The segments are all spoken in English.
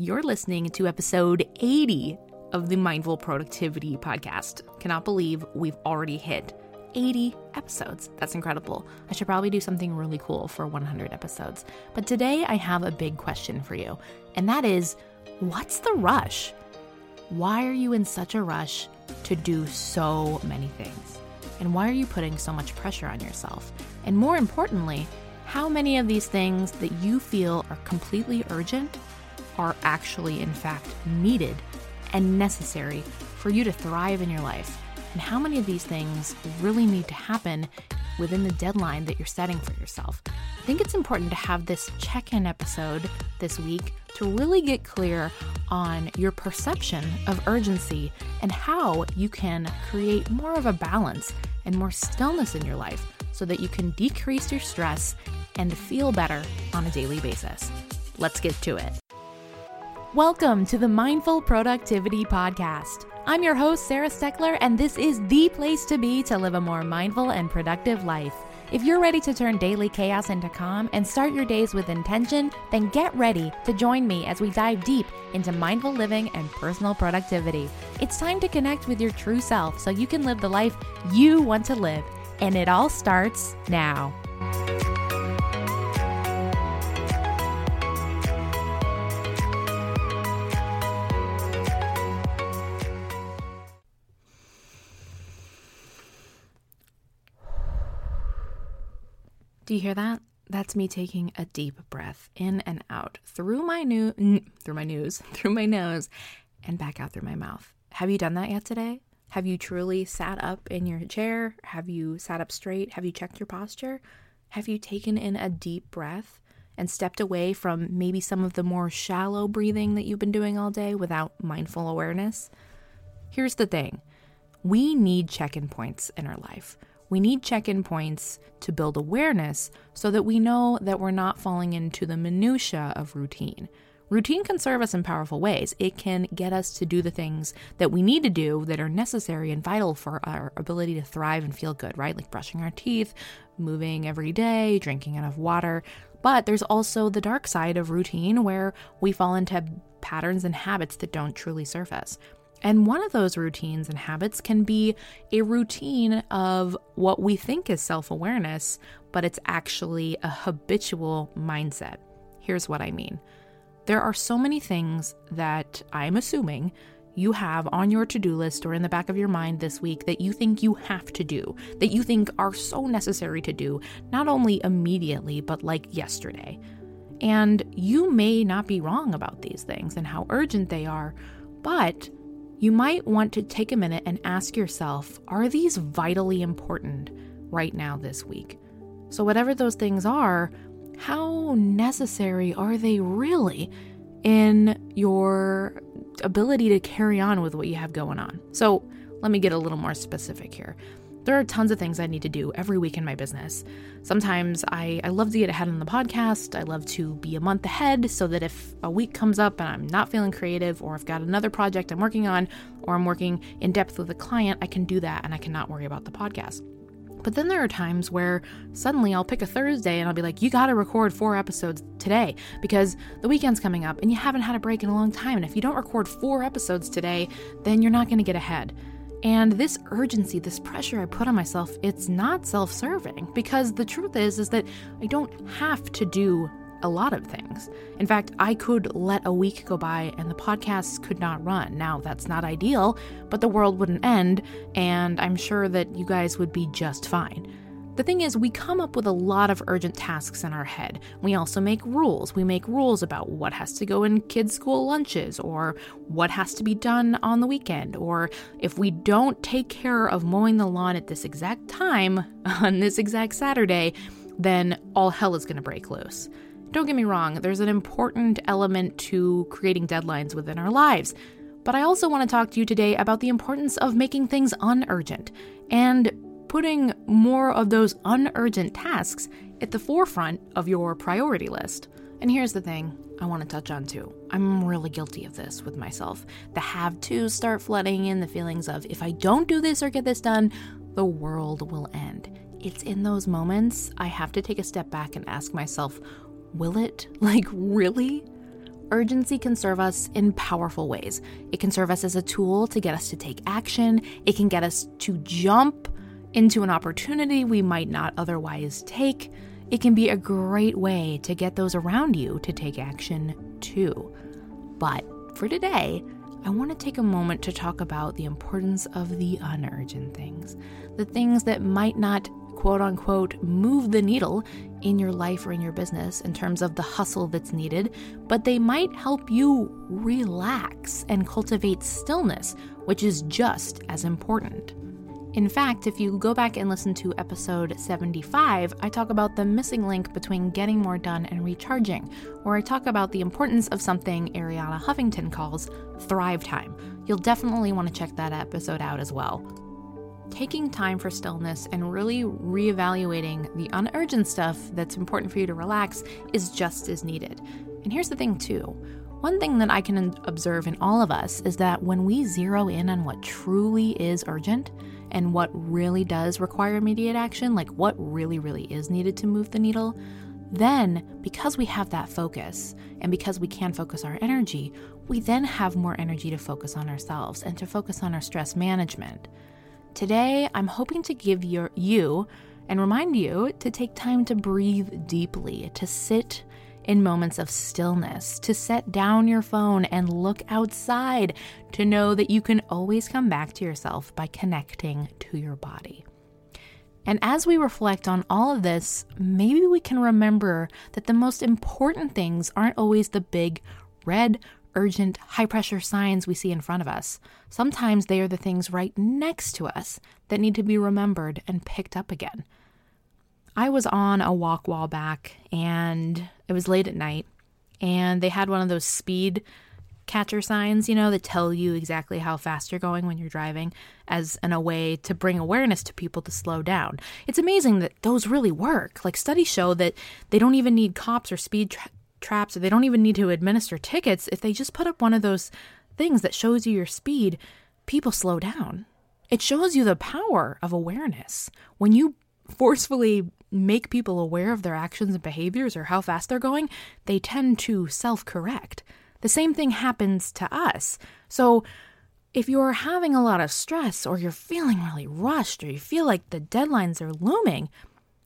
You're listening to episode 80 of the Mindful Productivity Podcast. Cannot believe we've already hit 80 episodes. That's incredible. I should probably do something really cool for 100 episodes. But today I have a big question for you, and that is what's the rush? Why are you in such a rush to do so many things? And why are you putting so much pressure on yourself? And more importantly, how many of these things that you feel are completely urgent are actually, in fact, needed and necessary for you to thrive in your life? And how many of these things really need to happen within the deadline that you're setting for yourself? I think it's important to have this check in episode this week to really get clear on your perception of urgency and how you can create more of a balance and more stillness in your life so that you can decrease your stress and feel better on a daily basis. Let's get to it. Welcome to the Mindful Productivity Podcast. I'm your host, Sarah Steckler, and this is the place to be to live a more mindful and productive life. If you're ready to turn daily chaos into calm and start your days with intention, then get ready to join me as we dive deep into mindful living and personal productivity. It's time to connect with your true self so you can live the life you want to live. And it all starts now. Do you hear that? That's me taking a deep breath in and out through my new through my nose, through my nose, and back out through my mouth. Have you done that yet today? Have you truly sat up in your chair? Have you sat up straight? Have you checked your posture? Have you taken in a deep breath and stepped away from maybe some of the more shallow breathing that you've been doing all day without mindful awareness? Here's the thing we need check in points in our life. We need check in points to build awareness so that we know that we're not falling into the minutiae of routine. Routine can serve us in powerful ways. It can get us to do the things that we need to do that are necessary and vital for our ability to thrive and feel good, right? Like brushing our teeth, moving every day, drinking enough water. But there's also the dark side of routine where we fall into patterns and habits that don't truly serve us. And one of those routines and habits can be a routine of what we think is self awareness, but it's actually a habitual mindset. Here's what I mean there are so many things that I'm assuming you have on your to do list or in the back of your mind this week that you think you have to do, that you think are so necessary to do, not only immediately, but like yesterday. And you may not be wrong about these things and how urgent they are, but you might want to take a minute and ask yourself are these vitally important right now this week? So, whatever those things are, how necessary are they really in your ability to carry on with what you have going on? So, let me get a little more specific here. There are tons of things I need to do every week in my business. Sometimes I, I love to get ahead on the podcast. I love to be a month ahead so that if a week comes up and I'm not feeling creative, or I've got another project I'm working on, or I'm working in depth with a client, I can do that and I cannot worry about the podcast. But then there are times where suddenly I'll pick a Thursday and I'll be like, you got to record four episodes today because the weekend's coming up and you haven't had a break in a long time. And if you don't record four episodes today, then you're not going to get ahead. And this urgency, this pressure I put on myself, it's not self-serving because the truth is is that I don't have to do a lot of things. In fact, I could let a week go by and the podcast could not run. Now, that's not ideal, but the world wouldn't end, and I'm sure that you guys would be just fine. The thing is, we come up with a lot of urgent tasks in our head. We also make rules. We make rules about what has to go in kids' school lunches, or what has to be done on the weekend, or if we don't take care of mowing the lawn at this exact time on this exact Saturday, then all hell is going to break loose. Don't get me wrong, there's an important element to creating deadlines within our lives. But I also want to talk to you today about the importance of making things unurgent and putting more of those unurgent tasks at the forefront of your priority list. And here's the thing I want to touch on too. I'm really guilty of this with myself. The have tos start flooding in, the feelings of if I don't do this or get this done, the world will end. It's in those moments I have to take a step back and ask myself, will it? Like, really? urgency can serve us in powerful ways. It can serve us as a tool to get us to take action, it can get us to jump into an opportunity we might not otherwise take. It can be a great way to get those around you to take action too. But for today, I want to take a moment to talk about the importance of the unurgent things, the things that might not quote unquote move the needle in your life or in your business in terms of the hustle that's needed, but they might help you relax and cultivate stillness, which is just as important. In fact, if you go back and listen to episode 75, I talk about the missing link between getting more done and recharging, where I talk about the importance of something Arianna Huffington calls thrive time. You'll definitely want to check that episode out as well. Taking time for stillness and really reevaluating the unurgent stuff that's important for you to relax is just as needed. And here's the thing, too. One thing that I can observe in all of us is that when we zero in on what truly is urgent, and what really does require immediate action, like what really, really is needed to move the needle, then because we have that focus and because we can focus our energy, we then have more energy to focus on ourselves and to focus on our stress management. Today, I'm hoping to give your, you and remind you to take time to breathe deeply, to sit in moments of stillness, to set down your phone and look outside, to know that you can always come back to yourself by connecting to your body. And as we reflect on all of this, maybe we can remember that the most important things aren't always the big, red, urgent, high pressure signs we see in front of us. Sometimes they are the things right next to us that need to be remembered and picked up again. I was on a walk while back and it was late at night and they had one of those speed catcher signs, you know, that tell you exactly how fast you're going when you're driving as in a way to bring awareness to people to slow down. It's amazing that those really work. Like studies show that they don't even need cops or speed tra- traps or they don't even need to administer tickets if they just put up one of those things that shows you your speed, people slow down. It shows you the power of awareness. When you forcefully make people aware of their actions and behaviors or how fast they're going, they tend to self correct. The same thing happens to us. So, if you're having a lot of stress or you're feeling really rushed or you feel like the deadlines are looming,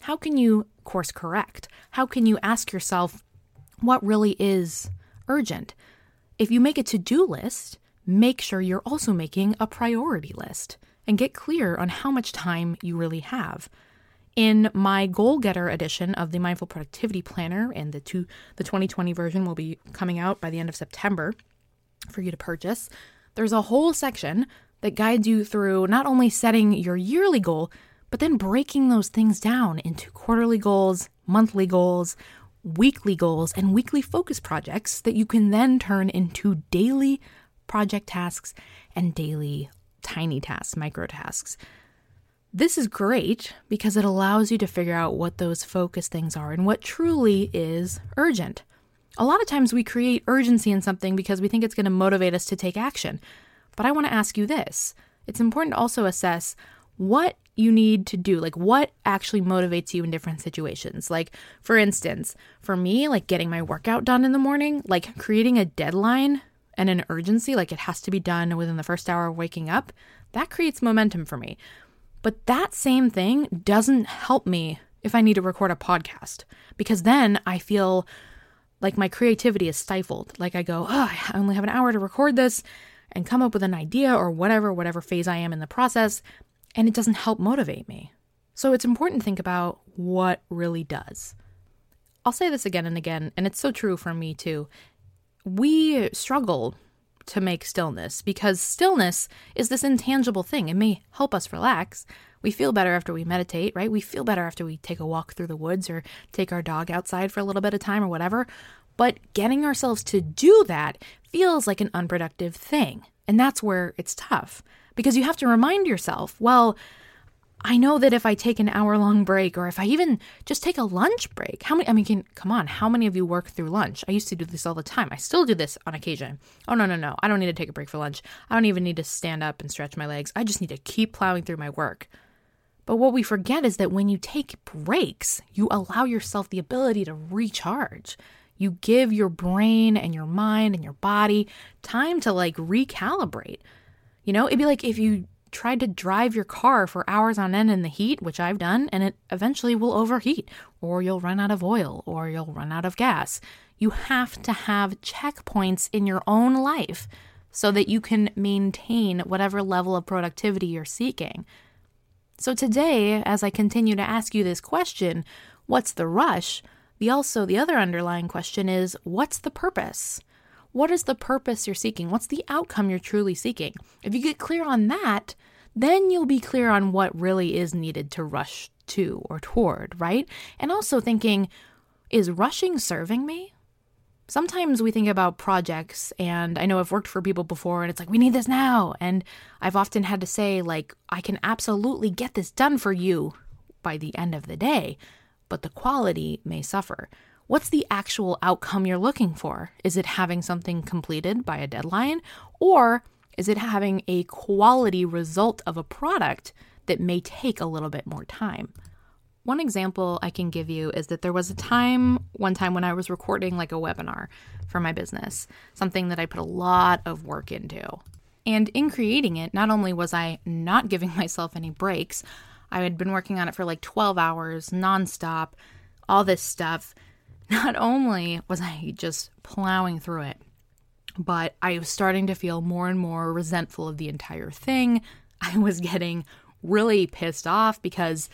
how can you course correct? How can you ask yourself what really is urgent? If you make a to do list, make sure you're also making a priority list and get clear on how much time you really have. In my goal getter edition of the Mindful Productivity Planner, and the two, the 2020 version will be coming out by the end of September for you to purchase. There's a whole section that guides you through not only setting your yearly goal, but then breaking those things down into quarterly goals, monthly goals, weekly goals, and weekly focus projects that you can then turn into daily project tasks and daily tiny tasks, micro tasks. This is great because it allows you to figure out what those focus things are and what truly is urgent. A lot of times we create urgency in something because we think it's going to motivate us to take action. But I want to ask you this it's important to also assess what you need to do, like what actually motivates you in different situations. Like, for instance, for me, like getting my workout done in the morning, like creating a deadline and an urgency, like it has to be done within the first hour of waking up, that creates momentum for me. But that same thing doesn't help me if I need to record a podcast because then I feel like my creativity is stifled. Like I go, oh, I only have an hour to record this and come up with an idea or whatever, whatever phase I am in the process, and it doesn't help motivate me. So it's important to think about what really does. I'll say this again and again, and it's so true for me too. We struggle to make stillness because stillness is this intangible thing. It may help us relax. We feel better after we meditate, right? We feel better after we take a walk through the woods or take our dog outside for a little bit of time or whatever. But getting ourselves to do that feels like an unproductive thing. And that's where it's tough because you have to remind yourself, well, I know that if I take an hour long break or if I even just take a lunch break, how many, I mean, can, come on, how many of you work through lunch? I used to do this all the time. I still do this on occasion. Oh, no, no, no. I don't need to take a break for lunch. I don't even need to stand up and stretch my legs. I just need to keep plowing through my work. But what we forget is that when you take breaks, you allow yourself the ability to recharge. You give your brain and your mind and your body time to like recalibrate. You know, it'd be like if you tried to drive your car for hours on end in the heat, which I've done, and it eventually will overheat, or you'll run out of oil, or you'll run out of gas. You have to have checkpoints in your own life so that you can maintain whatever level of productivity you're seeking. So today, as I continue to ask you this question, what's the rush? The also the other underlying question is what's the purpose? What is the purpose you're seeking? What's the outcome you're truly seeking? If you get clear on that, then you'll be clear on what really is needed to rush to or toward, right? And also thinking, is rushing serving me? Sometimes we think about projects, and I know I've worked for people before, and it's like, we need this now. And I've often had to say, like, I can absolutely get this done for you by the end of the day, but the quality may suffer. What's the actual outcome you're looking for? Is it having something completed by a deadline? Or is it having a quality result of a product that may take a little bit more time? One example I can give you is that there was a time, one time when I was recording like a webinar for my business, something that I put a lot of work into. And in creating it, not only was I not giving myself any breaks, I had been working on it for like 12 hours nonstop, all this stuff not only was I just plowing through it, but I was starting to feel more and more resentful of the entire thing. I was getting really pissed off because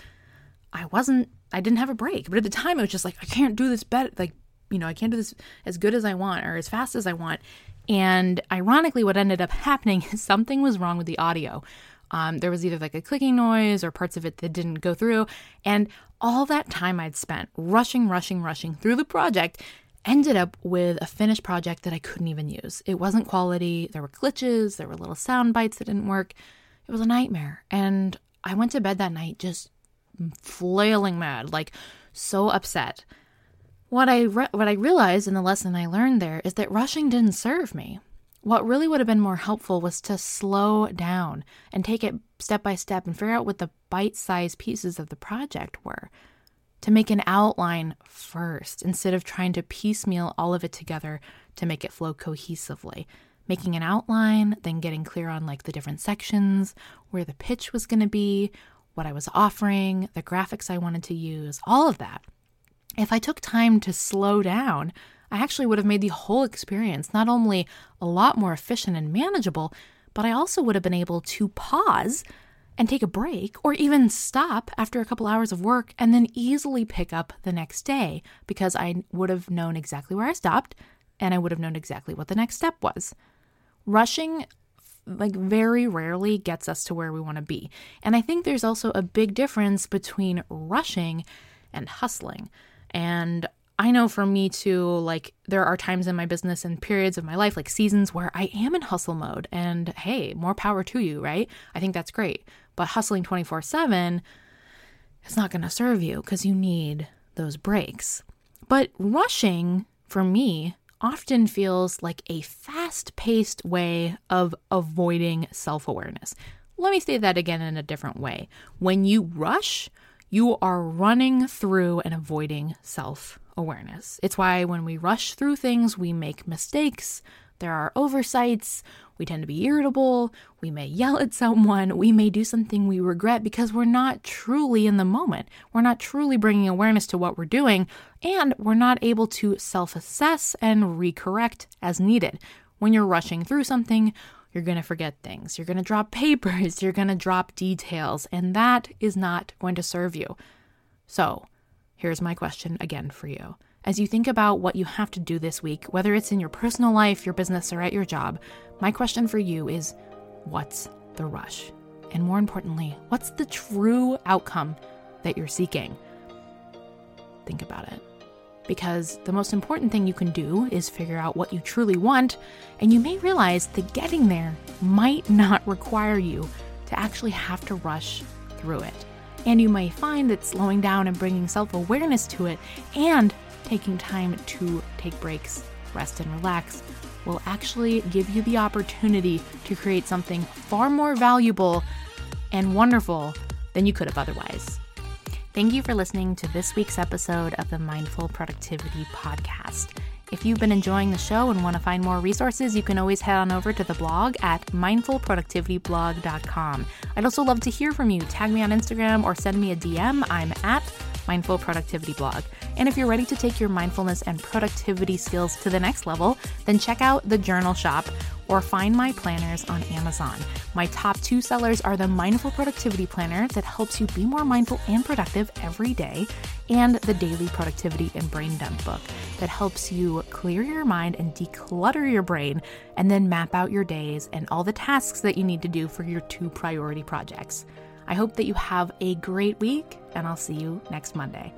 I wasn't, I didn't have a break. But at the time, I was just like, I can't do this better. Like, you know, I can't do this as good as I want or as fast as I want. And ironically, what ended up happening is something was wrong with the audio. Um, there was either like a clicking noise or parts of it that didn't go through. And all that time I'd spent rushing, rushing, rushing through the project ended up with a finished project that I couldn't even use. It wasn't quality. There were glitches, there were little sound bites that didn't work. It was a nightmare. And I went to bed that night just flailing mad, like so upset. What I re- what I realized in the lesson I learned there is that rushing didn't serve me. What really would have been more helpful was to slow down and take it step by step and figure out what the bite sized pieces of the project were. To make an outline first instead of trying to piecemeal all of it together to make it flow cohesively. Making an outline, then getting clear on like the different sections, where the pitch was going to be, what I was offering, the graphics I wanted to use, all of that. If I took time to slow down, I actually would have made the whole experience not only a lot more efficient and manageable, but I also would have been able to pause and take a break or even stop after a couple hours of work and then easily pick up the next day because I would have known exactly where I stopped and I would have known exactly what the next step was. Rushing like very rarely gets us to where we want to be. And I think there's also a big difference between rushing and hustling. And I know for me too, like there are times in my business and periods of my life, like seasons where I am in hustle mode. And hey, more power to you, right? I think that's great. But hustling 24 7 is not going to serve you because you need those breaks. But rushing for me often feels like a fast paced way of avoiding self awareness. Let me say that again in a different way. When you rush, you are running through and avoiding self awareness. It's why when we rush through things, we make mistakes. There are oversights. We tend to be irritable. We may yell at someone. We may do something we regret because we're not truly in the moment. We're not truly bringing awareness to what we're doing, and we're not able to self assess and recorrect as needed. When you're rushing through something, you're going to forget things. You're going to drop papers. You're going to drop details, and that is not going to serve you. So, Here's my question again for you. As you think about what you have to do this week, whether it's in your personal life, your business, or at your job, my question for you is what's the rush? And more importantly, what's the true outcome that you're seeking? Think about it. Because the most important thing you can do is figure out what you truly want, and you may realize that getting there might not require you to actually have to rush through it. And you may find that slowing down and bringing self awareness to it and taking time to take breaks, rest, and relax will actually give you the opportunity to create something far more valuable and wonderful than you could have otherwise. Thank you for listening to this week's episode of the Mindful Productivity Podcast. If you've been enjoying the show and want to find more resources, you can always head on over to the blog at mindfulproductivityblog.com. I'd also love to hear from you. Tag me on Instagram or send me a DM. I'm at Mindful Productivity Blog. And if you're ready to take your mindfulness and productivity skills to the next level, then check out the Journal Shop or find my planners on Amazon. My top two sellers are the Mindful Productivity Planner that helps you be more mindful and productive every day, and the Daily Productivity and Brain Dump book that helps you clear your mind and declutter your brain, and then map out your days and all the tasks that you need to do for your two priority projects. I hope that you have a great week, and I'll see you next Monday.